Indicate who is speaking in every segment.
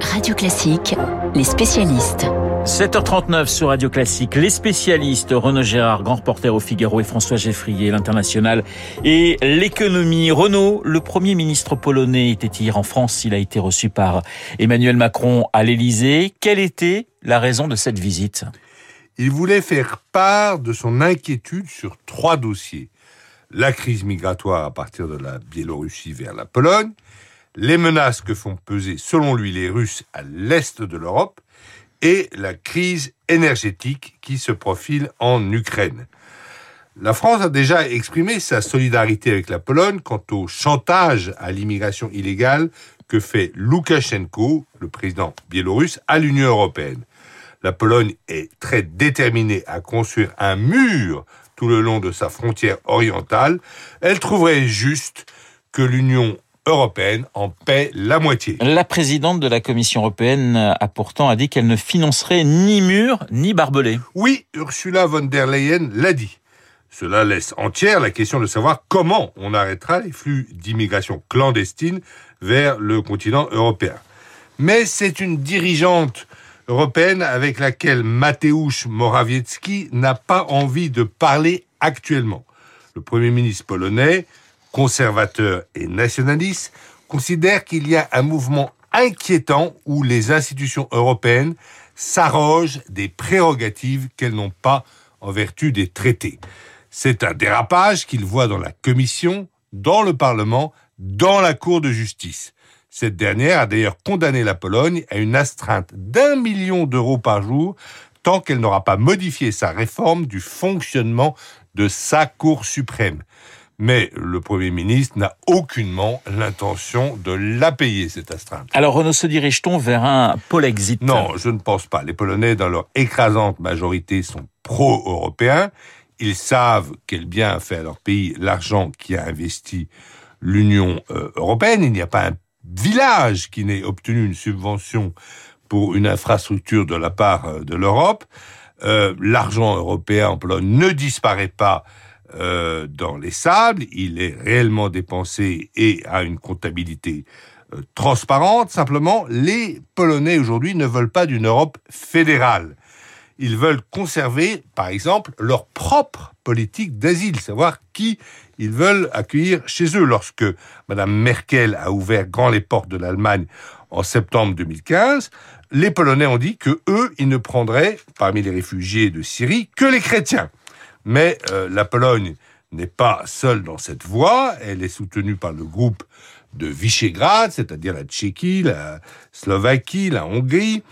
Speaker 1: Radio Classique, les spécialistes.
Speaker 2: 7h39 sur Radio Classique, les spécialistes Renaud Gérard, grand reporter au Figaro et François Geffrier, l'international et l'économie. Renaud, le premier ministre polonais était hier en France, il a été reçu par Emmanuel Macron à l'Élysée. Quelle était la raison de cette visite?
Speaker 3: Il voulait faire part de son inquiétude sur trois dossiers. La crise migratoire à partir de la Biélorussie vers la Pologne, les menaces que font peser selon lui les Russes à l'est de l'Europe, et la crise énergétique qui se profile en Ukraine. La France a déjà exprimé sa solidarité avec la Pologne quant au chantage à l'immigration illégale que fait Loukachenko, le président biélorusse, à l'Union européenne. La Pologne est très déterminée à construire un mur tout le long de sa frontière orientale. Elle trouverait juste que l'Union européenne en paie la moitié.
Speaker 2: La présidente de la Commission européenne a pourtant dit qu'elle ne financerait ni mur ni barbelés.
Speaker 3: Oui, Ursula von der Leyen l'a dit. Cela laisse entière la question de savoir comment on arrêtera les flux d'immigration clandestine vers le continent européen. Mais c'est une dirigeante européenne avec laquelle Mateusz Morawiecki n'a pas envie de parler actuellement. Le Premier ministre polonais conservateurs et nationalistes, considèrent qu'il y a un mouvement inquiétant où les institutions européennes s'arrogent des prérogatives qu'elles n'ont pas en vertu des traités. C'est un dérapage qu'ils voient dans la Commission, dans le Parlement, dans la Cour de justice. Cette dernière a d'ailleurs condamné la Pologne à une astreinte d'un million d'euros par jour tant qu'elle n'aura pas modifié sa réforme du fonctionnement de sa Cour suprême mais le Premier ministre n'a aucunement l'intention de la payer, cette astreinte.
Speaker 2: Alors Renaud, se dirige-t-on vers un Polexit
Speaker 3: Non, je ne pense pas. Les Polonais, dans leur écrasante majorité, sont pro-européens. Ils savent quel bien a fait à leur pays l'argent qui a investi l'Union euh, européenne. Il n'y a pas un village qui n'ait obtenu une subvention pour une infrastructure de la part euh, de l'Europe. Euh, l'argent européen en Pologne ne disparaît pas euh, dans les sables, il est réellement dépensé et a une comptabilité euh, transparente. Simplement, les Polonais aujourd'hui ne veulent pas d'une Europe fédérale. Ils veulent conserver, par exemple, leur propre politique d'asile, savoir qui ils veulent accueillir chez eux. Lorsque Mme Merkel a ouvert grand les portes de l'Allemagne en septembre 2015, les Polonais ont dit que eux, ils ne prendraient, parmi les réfugiés de Syrie, que les chrétiens. Mais euh, la Pologne n'est pas seule dans cette voie, elle est soutenue par le groupe de Visegrad, c'est-à-dire la Tchéquie, la Slovaquie, la Hongrie,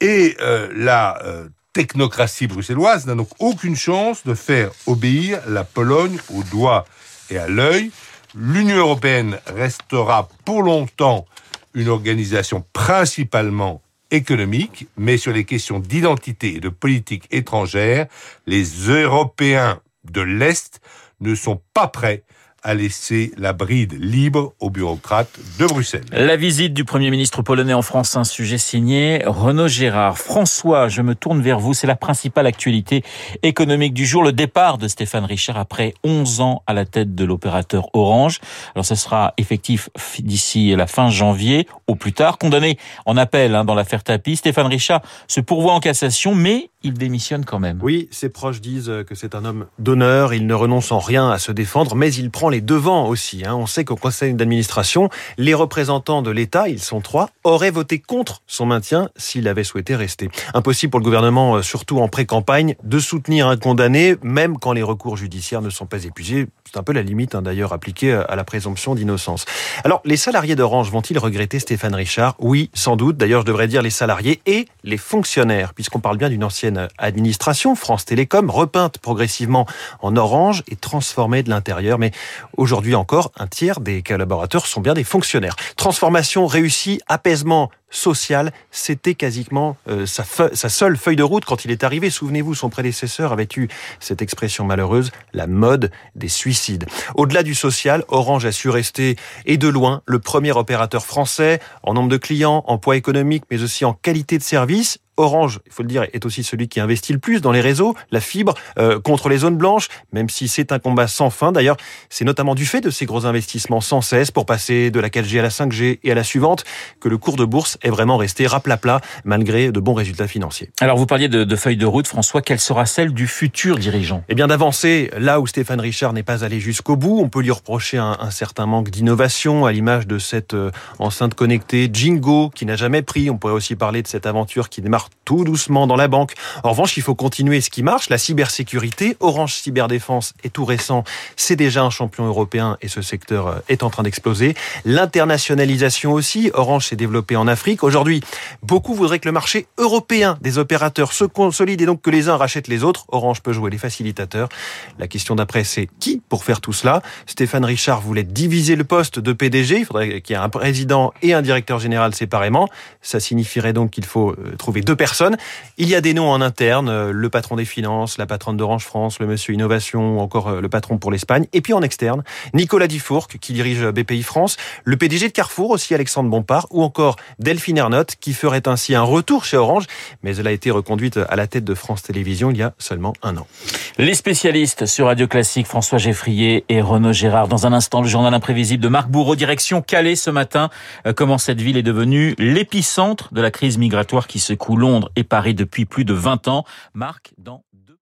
Speaker 3: et euh, la euh, technocratie bruxelloise n'a donc aucune chance de faire obéir la Pologne au doigt et à l'œil. L'Union européenne restera pour longtemps une organisation principalement économique, mais sur les questions d'identité et de politique étrangère, les Européens de l'Est ne sont pas prêts à laisser la bride libre aux bureaucrates de Bruxelles.
Speaker 2: La visite du Premier ministre polonais en France, un sujet signé Renaud Gérard. François, je me tourne vers vous. C'est la principale actualité économique du jour. Le départ de Stéphane Richard après 11 ans à la tête de l'opérateur Orange. Alors, ce sera effectif d'ici la fin janvier, au plus tard. Condamné en appel hein, dans l'affaire Tapi, Stéphane Richard se pourvoit en cassation, mais il démissionne quand même.
Speaker 4: Oui, ses proches disent que c'est un homme d'honneur. Il ne renonce en rien à se défendre, mais il prend les devants aussi. Hein. On sait qu'au conseil d'administration, les représentants de l'État, ils sont trois, auraient voté contre son maintien s'il avait souhaité rester. Impossible pour le gouvernement, euh, surtout en pré-campagne, de soutenir un condamné, même quand les recours judiciaires ne sont pas épuisés. C'est un peu la limite, hein, d'ailleurs, appliquée à la présomption d'innocence. Alors, les salariés d'Orange vont-ils regretter Stéphane Richard? Oui, sans doute. D'ailleurs, je devrais dire les salariés et les fonctionnaires, puisqu'on parle bien d'une ancienne administration, France Télécom, repeinte progressivement en orange et transformée de l'intérieur. Mais Aujourd'hui encore, un tiers des collaborateurs sont bien des fonctionnaires. Transformation réussie, apaisement social, c'était quasiment euh, sa, sa, seule feuille de route quand il est arrivé. Souvenez-vous, son prédécesseur avait eu cette expression malheureuse, la mode des suicides. Au-delà du social, Orange a su rester, et de loin, le premier opérateur français en nombre de clients, en poids économique, mais aussi en qualité de service. Orange, il faut le dire, est aussi celui qui investit le plus dans les réseaux, la fibre, euh, contre les zones blanches, même si c'est un combat sans fin. D'ailleurs, c'est notamment du fait de ces gros investissements sans cesse pour passer de la 4G à la 5G et à la suivante que le cours de bourse est vraiment resté raplapla malgré de bons résultats financiers.
Speaker 2: Alors vous parliez de, de feuille de route, François, quelle sera celle du futur dirigeant?
Speaker 4: Eh bien d'avancer là où Stéphane Richard n'est pas allé jusqu'au bout. On peut lui reprocher un, un certain manque d'innovation à l'image de cette euh, enceinte connectée Jingo qui n'a jamais pris. On pourrait aussi parler de cette aventure qui démarre tout doucement dans la banque. En revanche, il faut continuer ce qui marche, la cybersécurité. Orange Cyberdéfense est tout récent, c'est déjà un champion européen et ce secteur euh, est en train d'exploser. L'internationalisation aussi, Orange s'est développé en Afrique. Aujourd'hui, beaucoup voudraient que le marché européen des opérateurs se consolide et donc que les uns rachètent les autres. Orange peut jouer les facilitateurs. La question d'après, c'est qui pour faire tout cela? Stéphane Richard voulait diviser le poste de PDG. Il faudrait qu'il y ait un président et un directeur général séparément. Ça signifierait donc qu'il faut euh, trouver deux personnes. Il y a des noms en interne, euh, le patron des finances, la patronne d'Orange France, le monsieur innovation, encore euh, le patron pour l'Espagne. Et puis en externe, Nicolas Dufourc, qui dirige BPI France, le PDG de Carrefour aussi, Alexandre Bompard, ou encore Delphine Ernotte, qui ferait ainsi un retour chez Orange, mais elle a été reconduite à la tête de France Télévisions il y a seulement un an.
Speaker 2: Les spécialistes sur Radio Classique, François Geffrier et Renaud Gérard. Dans un instant, le journal imprévisible de Marc Bourreau, direction Calais ce matin. Comment cette ville est devenue l'épicentre de la crise migratoire qui secoue Londres et Paris depuis plus de 20 ans. Marc, dans